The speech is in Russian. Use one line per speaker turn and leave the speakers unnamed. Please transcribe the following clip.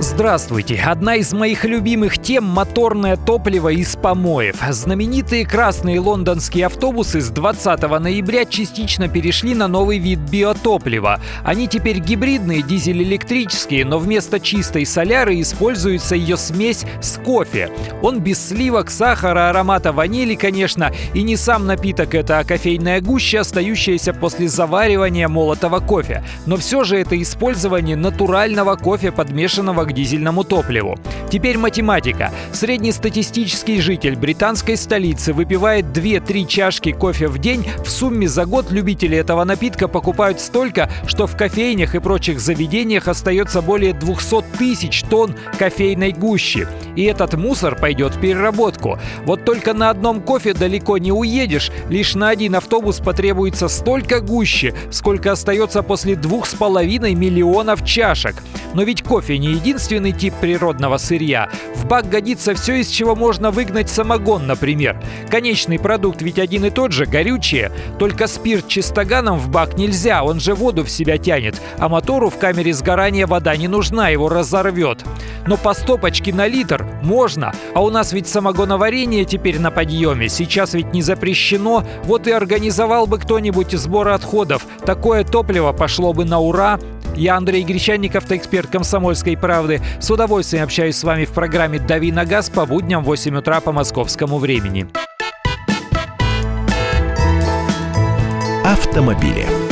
Здравствуйте! Одна из моих любимых тем – моторное топливо из помоев. Знаменитые красные лондонские автобусы с 20 ноября частично перешли на новый вид биотоплива. Они теперь гибридные, дизель-электрические, но вместо чистой соляры используется ее смесь с кофе. Он без сливок, сахара, аромата ванили, конечно, и не сам напиток это, а кофейная гуща, остающаяся после заваривания молотого кофе. Но все же это использование натурального кофе, подмешанного к дизельному топливу. Теперь математика. Среднестатистический житель британской столицы выпивает 2-3 чашки кофе в день. В сумме за год любители этого напитка покупают столько, что в кофейнях и прочих заведениях остается более 200 тысяч тонн кофейной гущи. И этот мусор пойдет в переработку. Вот только на одном кофе далеко не уедешь. Лишь на один автобус потребуется столько гущи, сколько остается после двух с половиной миллионов чашек. Но ведь кофе не единственный тип природного сырья. В бак годится все, из чего можно выгнать самогон, например. Конечный продукт ведь один и тот же, горючее. Только спирт чистоганом в бак нельзя, он же воду в себя тянет. А мотору в камере сгорания вода не нужна, его разорвет. Но по стопочке на литр можно. А у нас ведь самогоноварение теперь на подъеме. Сейчас ведь не запрещено. Вот и организовал бы кто-нибудь сбор отходов. Такое топливо пошло бы на ура. Я Андрей Гречанников, эксперт «Комсомольской правды». С удовольствием общаюсь с вами в программе «Дави на газ» по будням в 8 утра по московскому времени.
Автомобили.